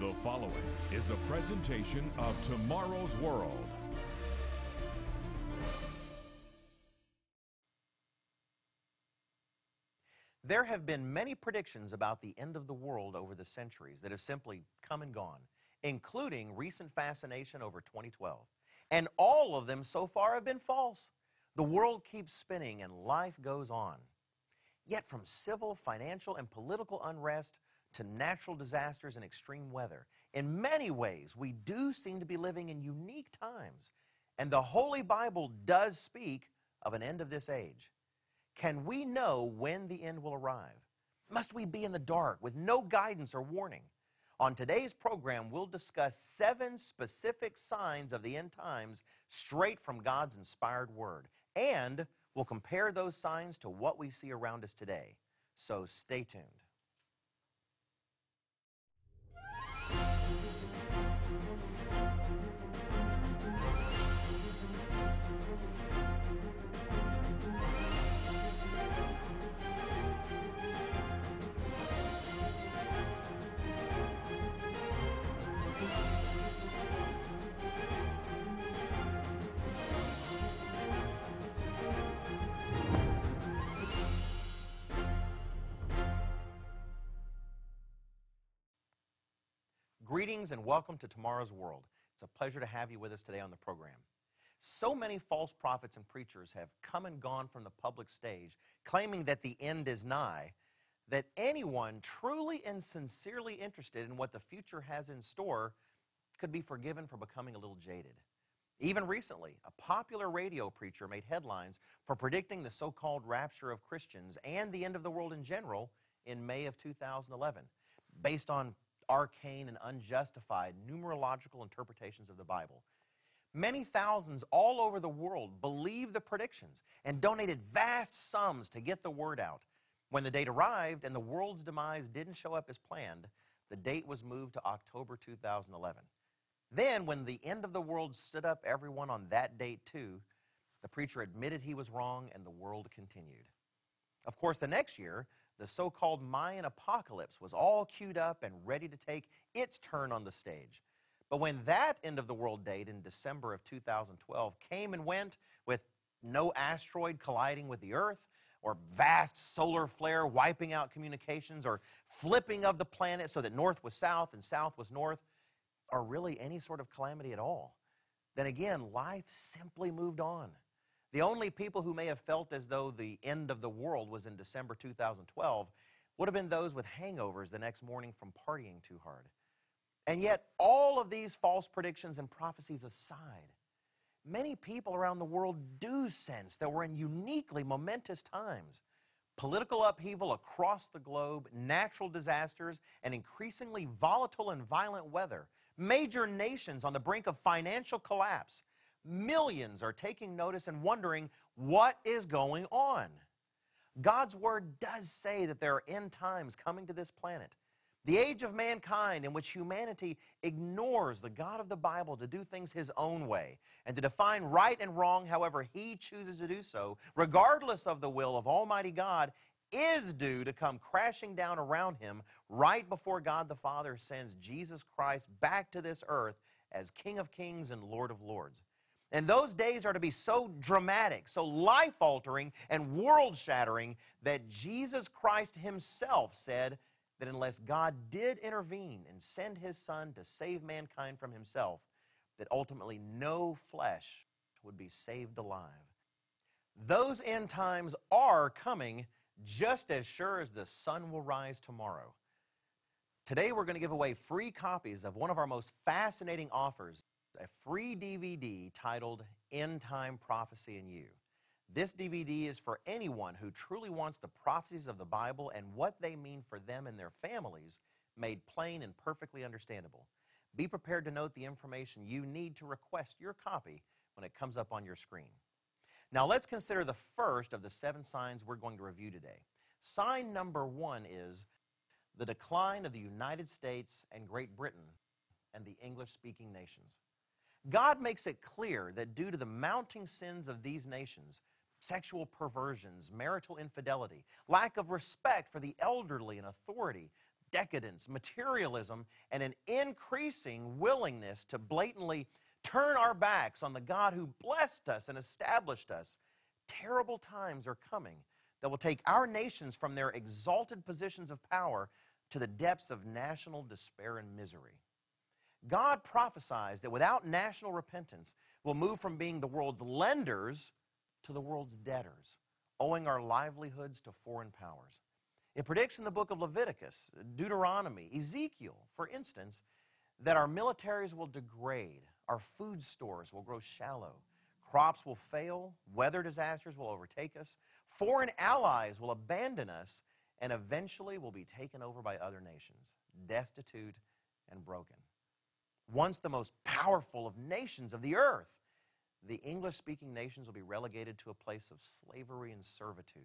The following is a presentation of Tomorrow's World. There have been many predictions about the end of the world over the centuries that have simply come and gone, including recent fascination over 2012. And all of them so far have been false. The world keeps spinning and life goes on. Yet, from civil, financial, and political unrest to natural disasters and extreme weather, in many ways, we do seem to be living in unique times. And the Holy Bible does speak of an end of this age. Can we know when the end will arrive? Must we be in the dark with no guidance or warning? On today's program, we'll discuss seven specific signs of the end times straight from God's inspired word. And we'll compare those signs to what we see around us today. So stay tuned. Greetings and welcome to Tomorrow's World. It's a pleasure to have you with us today on the program. So many false prophets and preachers have come and gone from the public stage, claiming that the end is nigh, that anyone truly and sincerely interested in what the future has in store could be forgiven for becoming a little jaded. Even recently, a popular radio preacher made headlines for predicting the so called rapture of Christians and the end of the world in general in May of 2011, based on arcane and unjustified numerological interpretations of the Bible. Many thousands all over the world believed the predictions and donated vast sums to get the word out. When the date arrived and the world's demise didn't show up as planned, the date was moved to October 2011. Then, when the end of the world stood up everyone on that date too, the preacher admitted he was wrong and the world continued. Of course, the next year, the so called Mayan apocalypse was all queued up and ready to take its turn on the stage. But when that end of the world date in December of 2012 came and went with no asteroid colliding with the Earth, or vast solar flare wiping out communications, or flipping of the planet so that north was south and south was north, or really any sort of calamity at all, then again, life simply moved on. The only people who may have felt as though the end of the world was in December 2012 would have been those with hangovers the next morning from partying too hard. And yet, all of these false predictions and prophecies aside, many people around the world do sense that we're in uniquely momentous times. Political upheaval across the globe, natural disasters, and increasingly volatile and violent weather, major nations on the brink of financial collapse, Millions are taking notice and wondering what is going on. God's word does say that there are end times coming to this planet. The age of mankind in which humanity ignores the God of the Bible to do things his own way and to define right and wrong however he chooses to do so, regardless of the will of Almighty God, is due to come crashing down around him right before God the Father sends Jesus Christ back to this earth as King of Kings and Lord of Lords. And those days are to be so dramatic, so life altering, and world shattering that Jesus Christ Himself said that unless God did intervene and send His Son to save mankind from Himself, that ultimately no flesh would be saved alive. Those end times are coming just as sure as the sun will rise tomorrow. Today, we're going to give away free copies of one of our most fascinating offers a free DVD titled End Time Prophecy and You. This DVD is for anyone who truly wants the prophecies of the Bible and what they mean for them and their families made plain and perfectly understandable. Be prepared to note the information you need to request your copy when it comes up on your screen. Now let's consider the first of the seven signs we're going to review today. Sign number one is the decline of the United States and Great Britain and the English speaking nations. God makes it clear that due to the mounting sins of these nations, sexual perversions, marital infidelity, lack of respect for the elderly and authority, decadence, materialism, and an increasing willingness to blatantly turn our backs on the God who blessed us and established us, terrible times are coming that will take our nations from their exalted positions of power to the depths of national despair and misery. God prophesies that without national repentance, we'll move from being the world's lenders to the world's debtors, owing our livelihoods to foreign powers. It predicts in the book of Leviticus, Deuteronomy, Ezekiel, for instance, that our militaries will degrade, our food stores will grow shallow, crops will fail, weather disasters will overtake us, foreign allies will abandon us, and eventually we'll be taken over by other nations, destitute and broken. Once the most powerful of nations of the earth, the English speaking nations will be relegated to a place of slavery and servitude.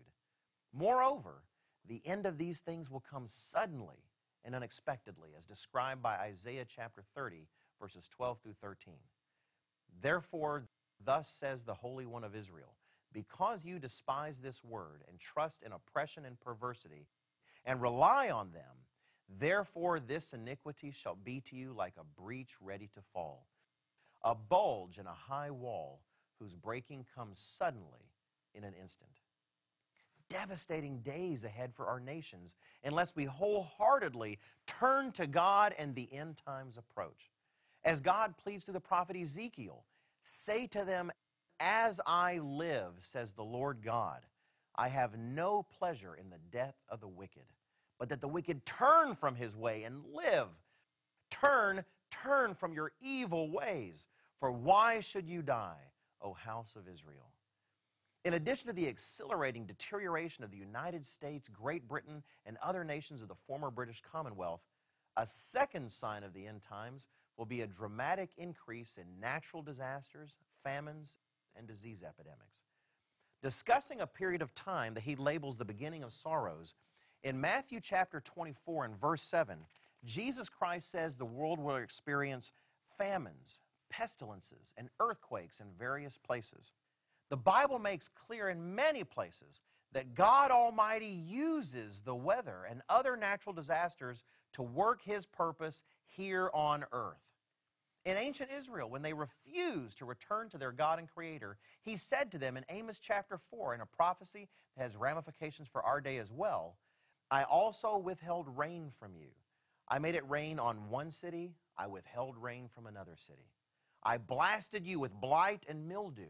Moreover, the end of these things will come suddenly and unexpectedly, as described by Isaiah chapter 30, verses 12 through 13. Therefore, thus says the Holy One of Israel Because you despise this word and trust in oppression and perversity, and rely on them, therefore this iniquity shall be to you like a breach ready to fall, a bulge in a high wall whose breaking comes suddenly in an instant devastating days ahead for our nations unless we wholeheartedly turn to God and the end times approach. As God pleads through the prophet Ezekiel, say to them, As I live, says the Lord God, I have no pleasure in the death of the wicked, but that the wicked turn from his way and live. Turn, turn from your evil ways. For why should you die, O house of Israel? In addition to the accelerating deterioration of the United States, Great Britain, and other nations of the former British Commonwealth, a second sign of the end times will be a dramatic increase in natural disasters, famines, and disease epidemics. Discussing a period of time that he labels the beginning of sorrows, in Matthew chapter 24 and verse 7, Jesus Christ says the world will experience famines, pestilences, and earthquakes in various places. The Bible makes clear in many places that God Almighty uses the weather and other natural disasters to work His purpose here on earth. In ancient Israel, when they refused to return to their God and Creator, He said to them in Amos chapter 4, in a prophecy that has ramifications for our day as well I also withheld rain from you. I made it rain on one city, I withheld rain from another city. I blasted you with blight and mildew.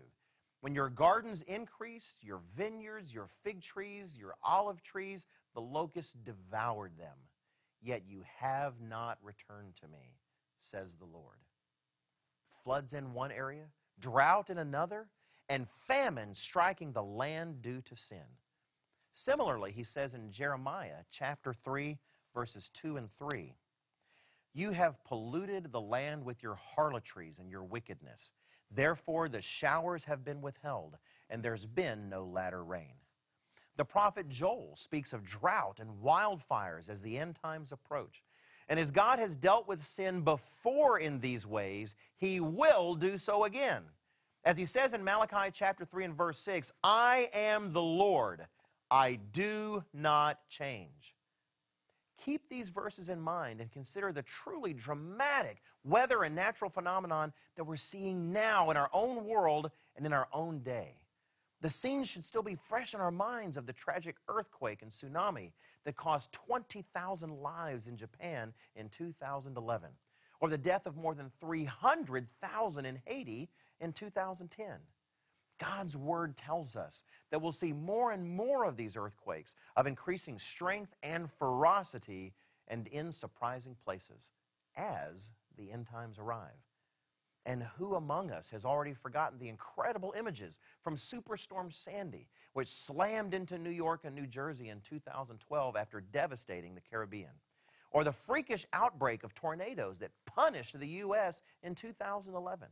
When your gardens increased, your vineyards, your fig trees, your olive trees, the locusts devoured them. Yet you have not returned to me, says the Lord. Floods in one area, drought in another, and famine striking the land due to sin. Similarly, he says in Jeremiah chapter 3, verses 2 and 3 You have polluted the land with your harlotries and your wickedness. Therefore, the showers have been withheld, and there's been no latter rain. The prophet Joel speaks of drought and wildfires as the end times approach. And as God has dealt with sin before in these ways, he will do so again. As he says in Malachi chapter 3 and verse 6, I am the Lord, I do not change. Keep these verses in mind and consider the truly dramatic weather and natural phenomenon that we're seeing now in our own world and in our own day. The scenes should still be fresh in our minds of the tragic earthquake and tsunami that caused 20,000 lives in Japan in 2011, or the death of more than 300,000 in Haiti in 2010. God's word tells us that we'll see more and more of these earthquakes of increasing strength and ferocity and in surprising places as the end times arrive. And who among us has already forgotten the incredible images from Superstorm Sandy, which slammed into New York and New Jersey in 2012 after devastating the Caribbean? Or the freakish outbreak of tornadoes that punished the U.S. in 2011?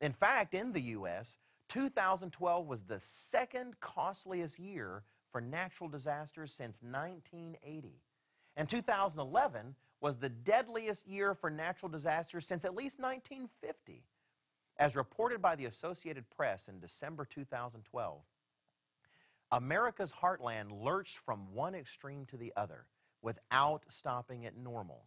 In fact, in the U.S., 2012 was the second costliest year for natural disasters since 1980. And 2011 was the deadliest year for natural disasters since at least 1950. As reported by the Associated Press in December 2012, America's heartland lurched from one extreme to the other, without stopping at normal.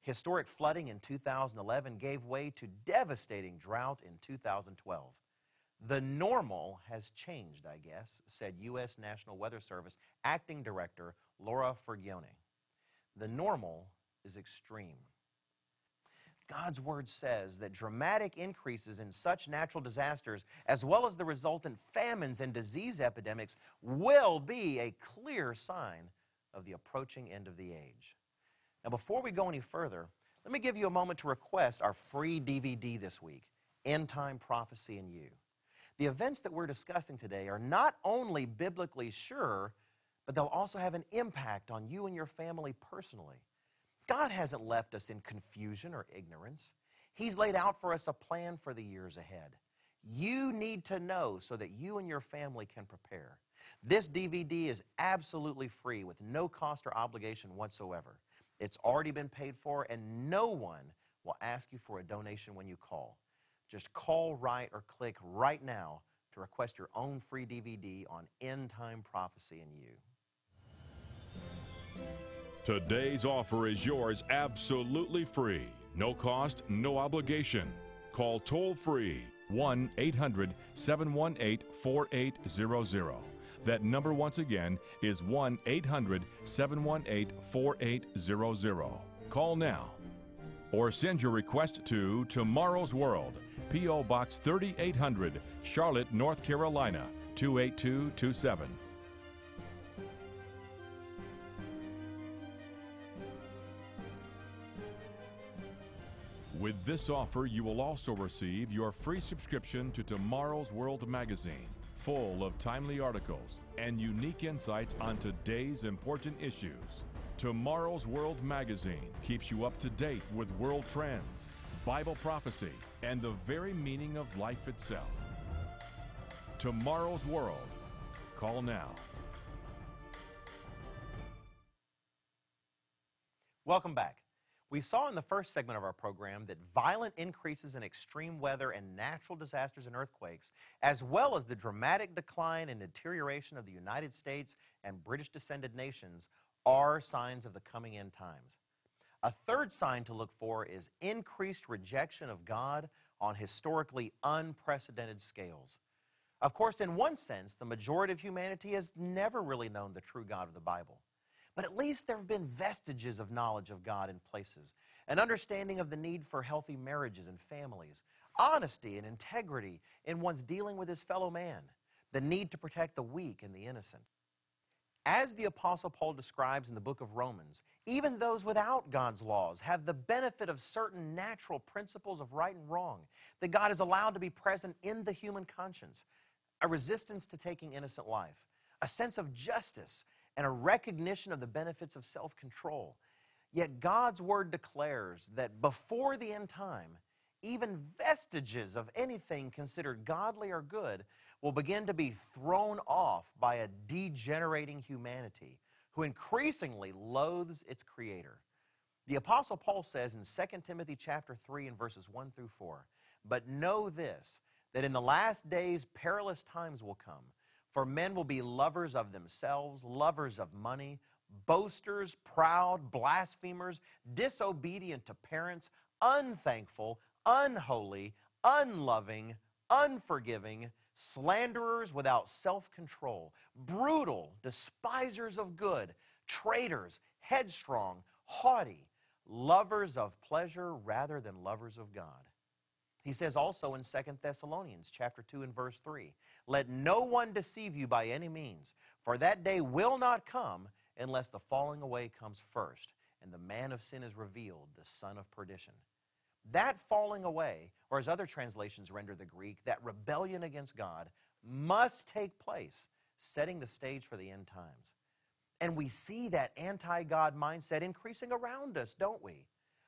Historic flooding in 2011 gave way to devastating drought in 2012. The normal has changed, I guess, said U.S. National Weather Service Acting Director Laura Furgione. The normal is extreme. God's word says that dramatic increases in such natural disasters, as well as the resultant famines and disease epidemics, will be a clear sign of the approaching end of the age. Now, before we go any further, let me give you a moment to request our free DVD this week End Time Prophecy and You. The events that we're discussing today are not only biblically sure, but they'll also have an impact on you and your family personally. God hasn't left us in confusion or ignorance. He's laid out for us a plan for the years ahead. You need to know so that you and your family can prepare. This DVD is absolutely free with no cost or obligation whatsoever. It's already been paid for, and no one will ask you for a donation when you call. Just call, write, or click right now to request your own free DVD on end time prophecy and you. Today's offer is yours absolutely free. No cost, no obligation. Call toll free 1 800 718 4800. That number, once again, is 1 800 718 4800. Call now or send your request to Tomorrow's World, P.O. Box 3800, Charlotte, North Carolina 28227. With this offer, you will also receive your free subscription to Tomorrow's World magazine, full of timely articles and unique insights on today's important issues. Tomorrow's World magazine keeps you up to date with world trends, Bible prophecy, and the very meaning of life itself. Tomorrow's World. Call now. Welcome back. We saw in the first segment of our program that violent increases in extreme weather and natural disasters and earthquakes, as well as the dramatic decline and deterioration of the United States and British descended nations, are signs of the coming end times. A third sign to look for is increased rejection of God on historically unprecedented scales. Of course, in one sense, the majority of humanity has never really known the true God of the Bible. But at least there have been vestiges of knowledge of God in places, an understanding of the need for healthy marriages and families, honesty and integrity in one's dealing with his fellow man, the need to protect the weak and the innocent. As the Apostle Paul describes in the book of Romans, even those without God's laws have the benefit of certain natural principles of right and wrong that God has allowed to be present in the human conscience a resistance to taking innocent life, a sense of justice and a recognition of the benefits of self control. Yet God's word declares that before the end time, even vestiges of anything considered godly or good will begin to be thrown off by a degenerating humanity who increasingly loathes its creator. The apostle Paul says in 2 Timothy chapter 3 and verses 1 through 4, "But know this that in the last days perilous times will come." For men will be lovers of themselves, lovers of money, boasters, proud, blasphemers, disobedient to parents, unthankful, unholy, unloving, unforgiving, slanderers without self control, brutal, despisers of good, traitors, headstrong, haughty, lovers of pleasure rather than lovers of God. He says also in 2 Thessalonians chapter 2 and verse 3, "Let no one deceive you by any means, for that day will not come unless the falling away comes first, and the man of sin is revealed, the son of perdition." That falling away, or as other translations render the Greek, that rebellion against God must take place, setting the stage for the end times. And we see that anti God mindset increasing around us, don't we?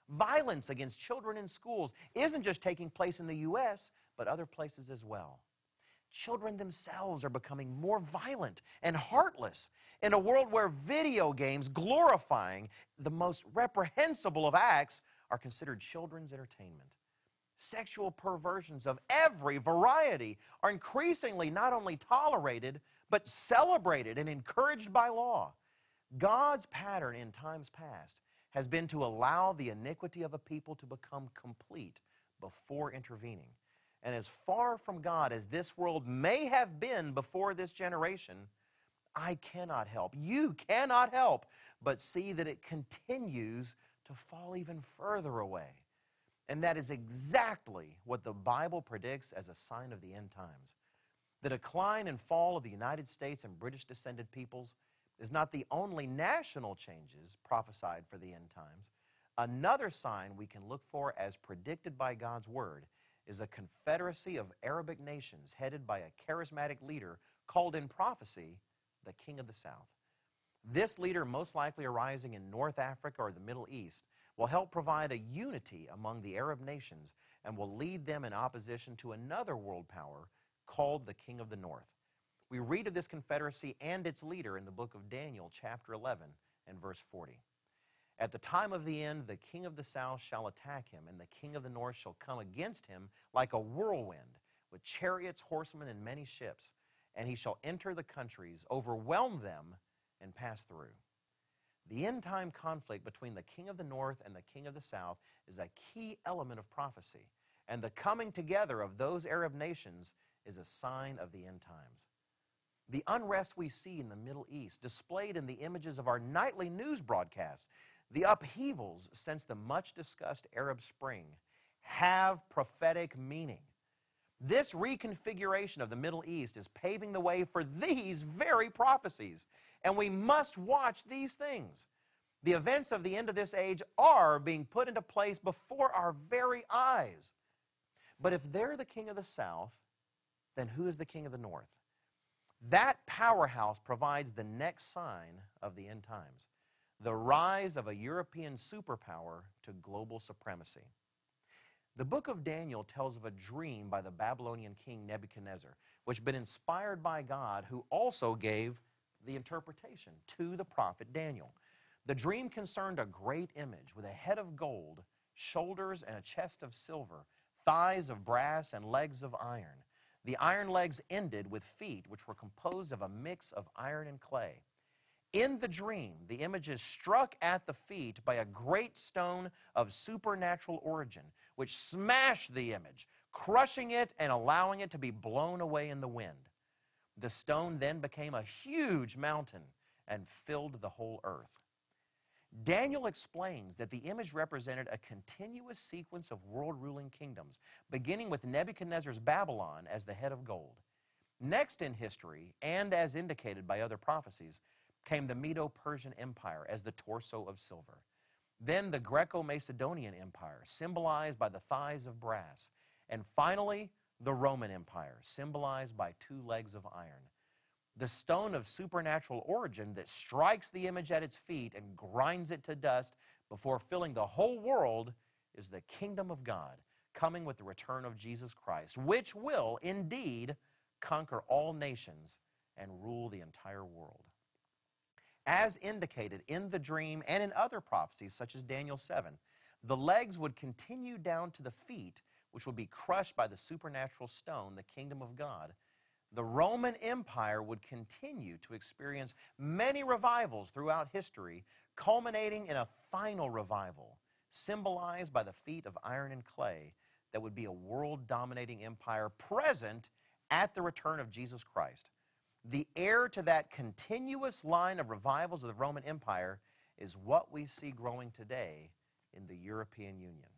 Violence against children in schools isn't just taking place in the U.S., but other places as well. Children themselves are becoming more violent and heartless in a world where video games glorifying the most reprehensible of acts are considered children's entertainment. Sexual perversions of every variety are increasingly not only tolerated, but celebrated and encouraged by law. God's pattern in times past has been to allow the iniquity of a people to become complete before intervening. And as far from God as this world may have been before this generation, I cannot help, you cannot help, but see that it continues to fall even further away. And that is exactly what the Bible predicts as a sign of the end times. The decline and fall of the United States and British descended peoples is not the only national changes prophesied for the end times. Another sign we can look for as predicted by God's Word is a confederacy of Arabic nations headed by a charismatic leader called in prophecy the King of the South. This leader, most likely arising in North Africa or the Middle East, will help provide a unity among the Arab nations and will lead them in opposition to another world power called the King of the North. We read of this confederacy and its leader in the book of Daniel, chapter 11 and verse 40. At the time of the end, the king of the south shall attack him, and the king of the north shall come against him like a whirlwind, with chariots, horsemen, and many ships. And he shall enter the countries, overwhelm them, and pass through. The end time conflict between the king of the north and the king of the south is a key element of prophecy, and the coming together of those Arab nations is a sign of the end times. The unrest we see in the Middle East, displayed in the images of our nightly news broadcast, the upheavals since the much discussed Arab Spring, have prophetic meaning. This reconfiguration of the Middle East is paving the way for these very prophecies, and we must watch these things. The events of the end of this age are being put into place before our very eyes. But if they're the king of the south, then who is the king of the north? That powerhouse provides the next sign of the end times the rise of a European superpower to global supremacy. The book of Daniel tells of a dream by the Babylonian king Nebuchadnezzar, which had been inspired by God, who also gave the interpretation to the prophet Daniel. The dream concerned a great image with a head of gold, shoulders and a chest of silver, thighs of brass, and legs of iron. The iron legs ended with feet, which were composed of a mix of iron and clay. In the dream, the image is struck at the feet by a great stone of supernatural origin, which smashed the image, crushing it and allowing it to be blown away in the wind. The stone then became a huge mountain and filled the whole earth. Daniel explains that the image represented a continuous sequence of world ruling kingdoms, beginning with Nebuchadnezzar's Babylon as the head of gold. Next in history, and as indicated by other prophecies, came the Medo Persian Empire as the torso of silver. Then the Greco Macedonian Empire, symbolized by the thighs of brass. And finally, the Roman Empire, symbolized by two legs of iron the stone of supernatural origin that strikes the image at its feet and grinds it to dust before filling the whole world is the kingdom of God coming with the return of Jesus Christ, which will indeed conquer all nations and rule the entire world. As indicated in the dream and in other prophecies, such as Daniel 7, the legs would continue down to the feet, which would be crushed by the supernatural stone, the kingdom of God, the Roman Empire would continue to experience many revivals throughout history, culminating in a final revival, symbolized by the feet of iron and clay, that would be a world dominating empire present at the return of Jesus Christ. The heir to that continuous line of revivals of the Roman Empire is what we see growing today in the European Union.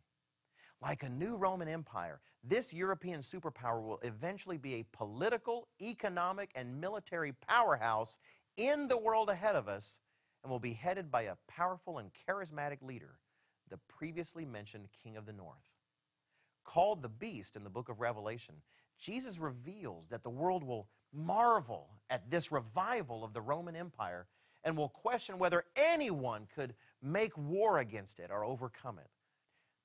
Like a new Roman Empire, this European superpower will eventually be a political, economic, and military powerhouse in the world ahead of us and will be headed by a powerful and charismatic leader, the previously mentioned King of the North. Called the Beast in the book of Revelation, Jesus reveals that the world will marvel at this revival of the Roman Empire and will question whether anyone could make war against it or overcome it.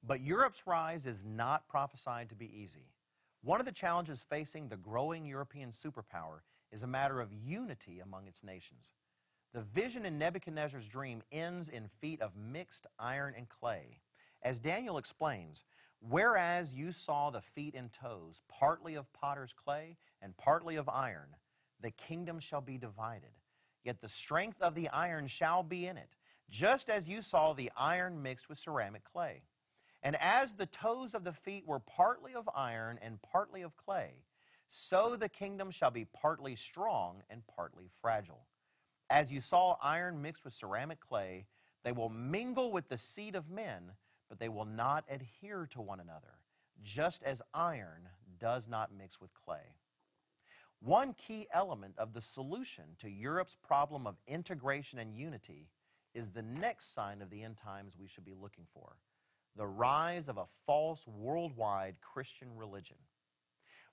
But Europe's rise is not prophesied to be easy. One of the challenges facing the growing European superpower is a matter of unity among its nations. The vision in Nebuchadnezzar's dream ends in feet of mixed iron and clay. As Daniel explains, whereas you saw the feet and toes, partly of potter's clay and partly of iron, the kingdom shall be divided. yet the strength of the iron shall be in it, just as you saw the iron mixed with ceramic clay. And as the toes of the feet were partly of iron and partly of clay, so the kingdom shall be partly strong and partly fragile. As you saw iron mixed with ceramic clay, they will mingle with the seed of men, but they will not adhere to one another, just as iron does not mix with clay. One key element of the solution to Europe's problem of integration and unity is the next sign of the end times we should be looking for the rise of a false worldwide Christian religion.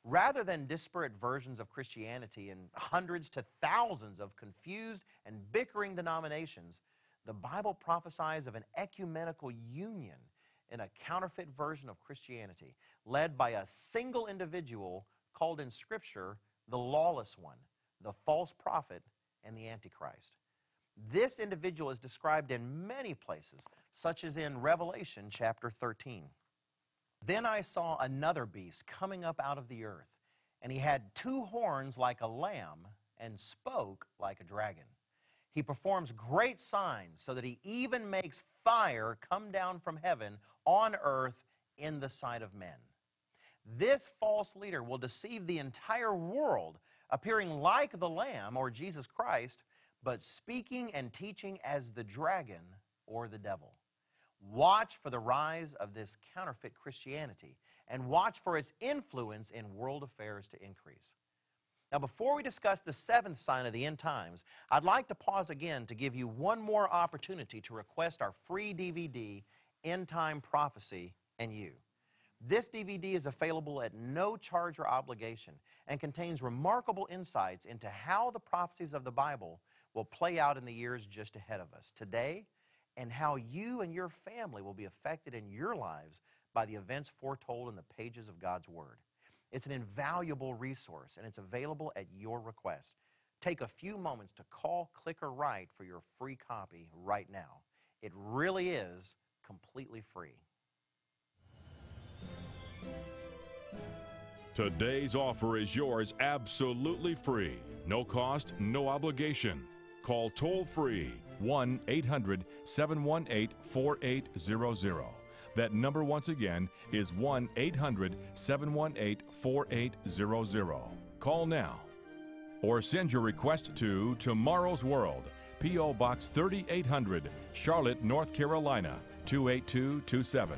Rather than disparate versions of Christianity in hundreds to thousands of confused and bickering denominations, the Bible prophesies of an ecumenical union in a counterfeit version of Christianity, led by a single individual called in Scripture the lawless one, the false prophet, and the Antichrist. This individual is described in many places, such as in Revelation chapter 13. Then I saw another beast coming up out of the earth, and he had two horns like a lamb and spoke like a dragon. He performs great signs so that he even makes fire come down from heaven on earth in the sight of men. This false leader will deceive the entire world, appearing like the Lamb or Jesus Christ, but speaking and teaching as the dragon or the devil. Watch for the rise of this counterfeit Christianity and watch for its influence in world affairs to increase. Now, before we discuss the seventh sign of the end times, I'd like to pause again to give you one more opportunity to request our free DVD, End Time Prophecy and You. This DVD is available at no charge or obligation and contains remarkable insights into how the prophecies of the Bible will play out in the years just ahead of us today and how you and your family will be affected in your lives by the events foretold in the pages of God's Word. It's an invaluable resource and it's available at your request. Take a few moments to call, click, or write for your free copy right now. It really is completely free. Today's offer is yours absolutely free. No cost, no obligation. Call toll free 1 800 718 4800. That number once again is 1 800 718 4800. Call now or send your request to Tomorrow's World, P.O. Box 3800, Charlotte, North Carolina 28227.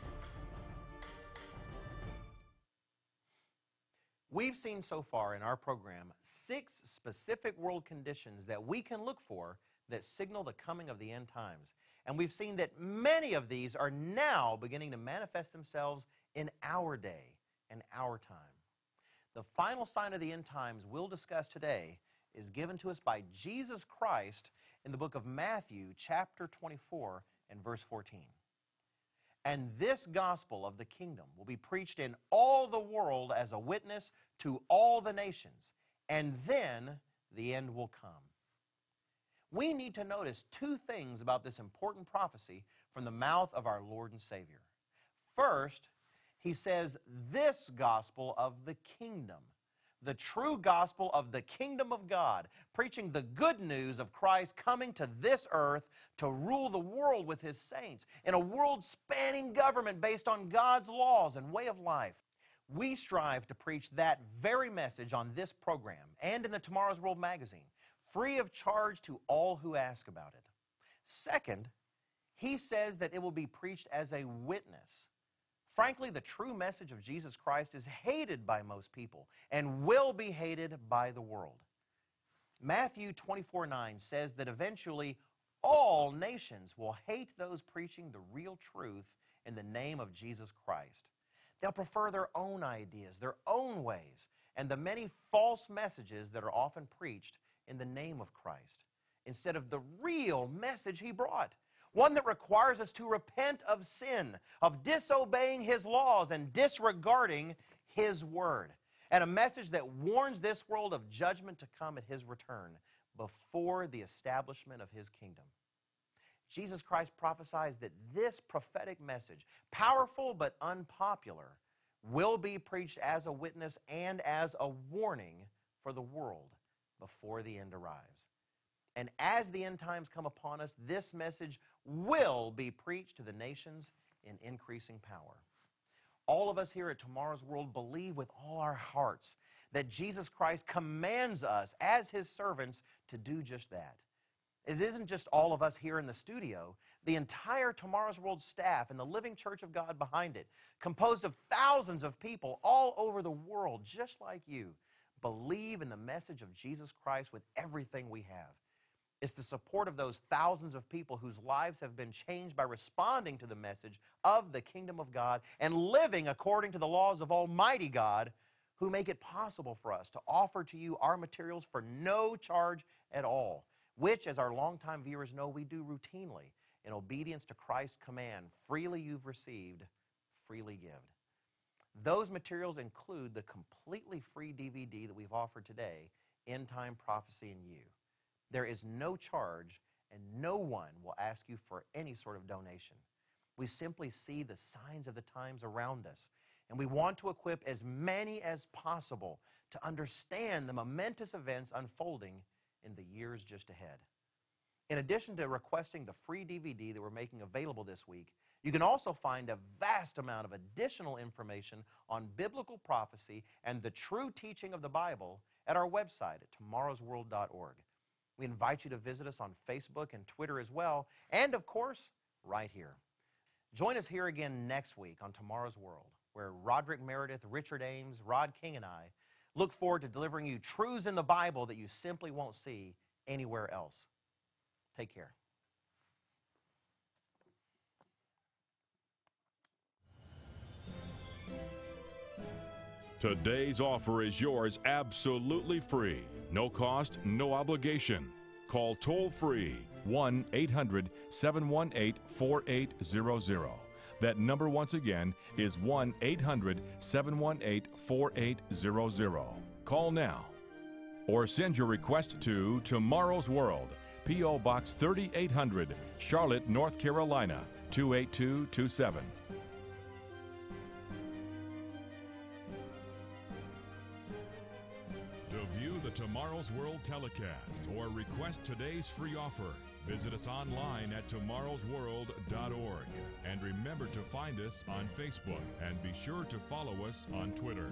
We've seen so far in our program six specific world conditions that we can look for that signal the coming of the end times. And we've seen that many of these are now beginning to manifest themselves in our day and our time. The final sign of the end times we'll discuss today is given to us by Jesus Christ in the book of Matthew, chapter 24, and verse 14. And this gospel of the kingdom will be preached in all the world as a witness to all the nations, and then the end will come. We need to notice two things about this important prophecy from the mouth of our Lord and Savior. First, he says, This gospel of the kingdom the true gospel of the kingdom of God, preaching the good news of Christ coming to this earth to rule the world with his saints in a world spanning government based on God's laws and way of life. We strive to preach that very message on this program and in the Tomorrow's World magazine, free of charge to all who ask about it. Second, he says that it will be preached as a witness Frankly, the true message of Jesus Christ is hated by most people and will be hated by the world. Matthew 24 9 says that eventually all nations will hate those preaching the real truth in the name of Jesus Christ. They'll prefer their own ideas, their own ways, and the many false messages that are often preached in the name of Christ. instead of the real message he brought. One that requires us to repent of sin, of disobeying his laws and disregarding his word. And a message that warns this world of judgment to come at his return before the establishment of his kingdom. Jesus Christ prophesies that this prophetic message, powerful but unpopular, will be preached as a witness and as a warning for the world before the end arrives. And as the end times come upon us, this message will be preached to the nations in increasing power. All of us here at Tomorrow's World believe with all our hearts that Jesus Christ commands us as his servants to do just that. It isn't just all of us here in the studio. The entire Tomorrow's World staff and the Living Church of God behind it, composed of thousands of people all over the world, just like you, believe in the message of Jesus Christ with everything we have. It's the support of those thousands of people whose lives have been changed by responding to the message of the kingdom of God and living according to the laws of Almighty God who make it possible for us to offer to you our materials for no charge at all, which, as our longtime viewers know, we do routinely in obedience to Christ's command freely you've received, freely give. Those materials include the completely free DVD that we've offered today, End Time Prophecy and You. There is no charge, and no one will ask you for any sort of donation. We simply see the signs of the times around us, and we want to equip as many as possible to understand the momentous events unfolding in the years just ahead. In addition to requesting the free DVD that we're making available this week, you can also find a vast amount of additional information on biblical prophecy and the true teaching of the Bible at our website at tomorrowsworld.org. We invite you to visit us on Facebook and Twitter as well, and of course, right here. Join us here again next week on Tomorrow's World, where Roderick Meredith, Richard Ames, Rod King, and I look forward to delivering you truths in the Bible that you simply won't see anywhere else. Take care. Today's offer is yours absolutely free. No cost, no obligation. Call toll free 1 800 718 4800. That number once again is 1 800 718 4800. Call now or send your request to Tomorrow's World, P.O. Box 3800, Charlotte, North Carolina 28227. Tomorrow's World telecast or request today's free offer, visit us online at tomorrowsworld.org. And remember to find us on Facebook and be sure to follow us on Twitter.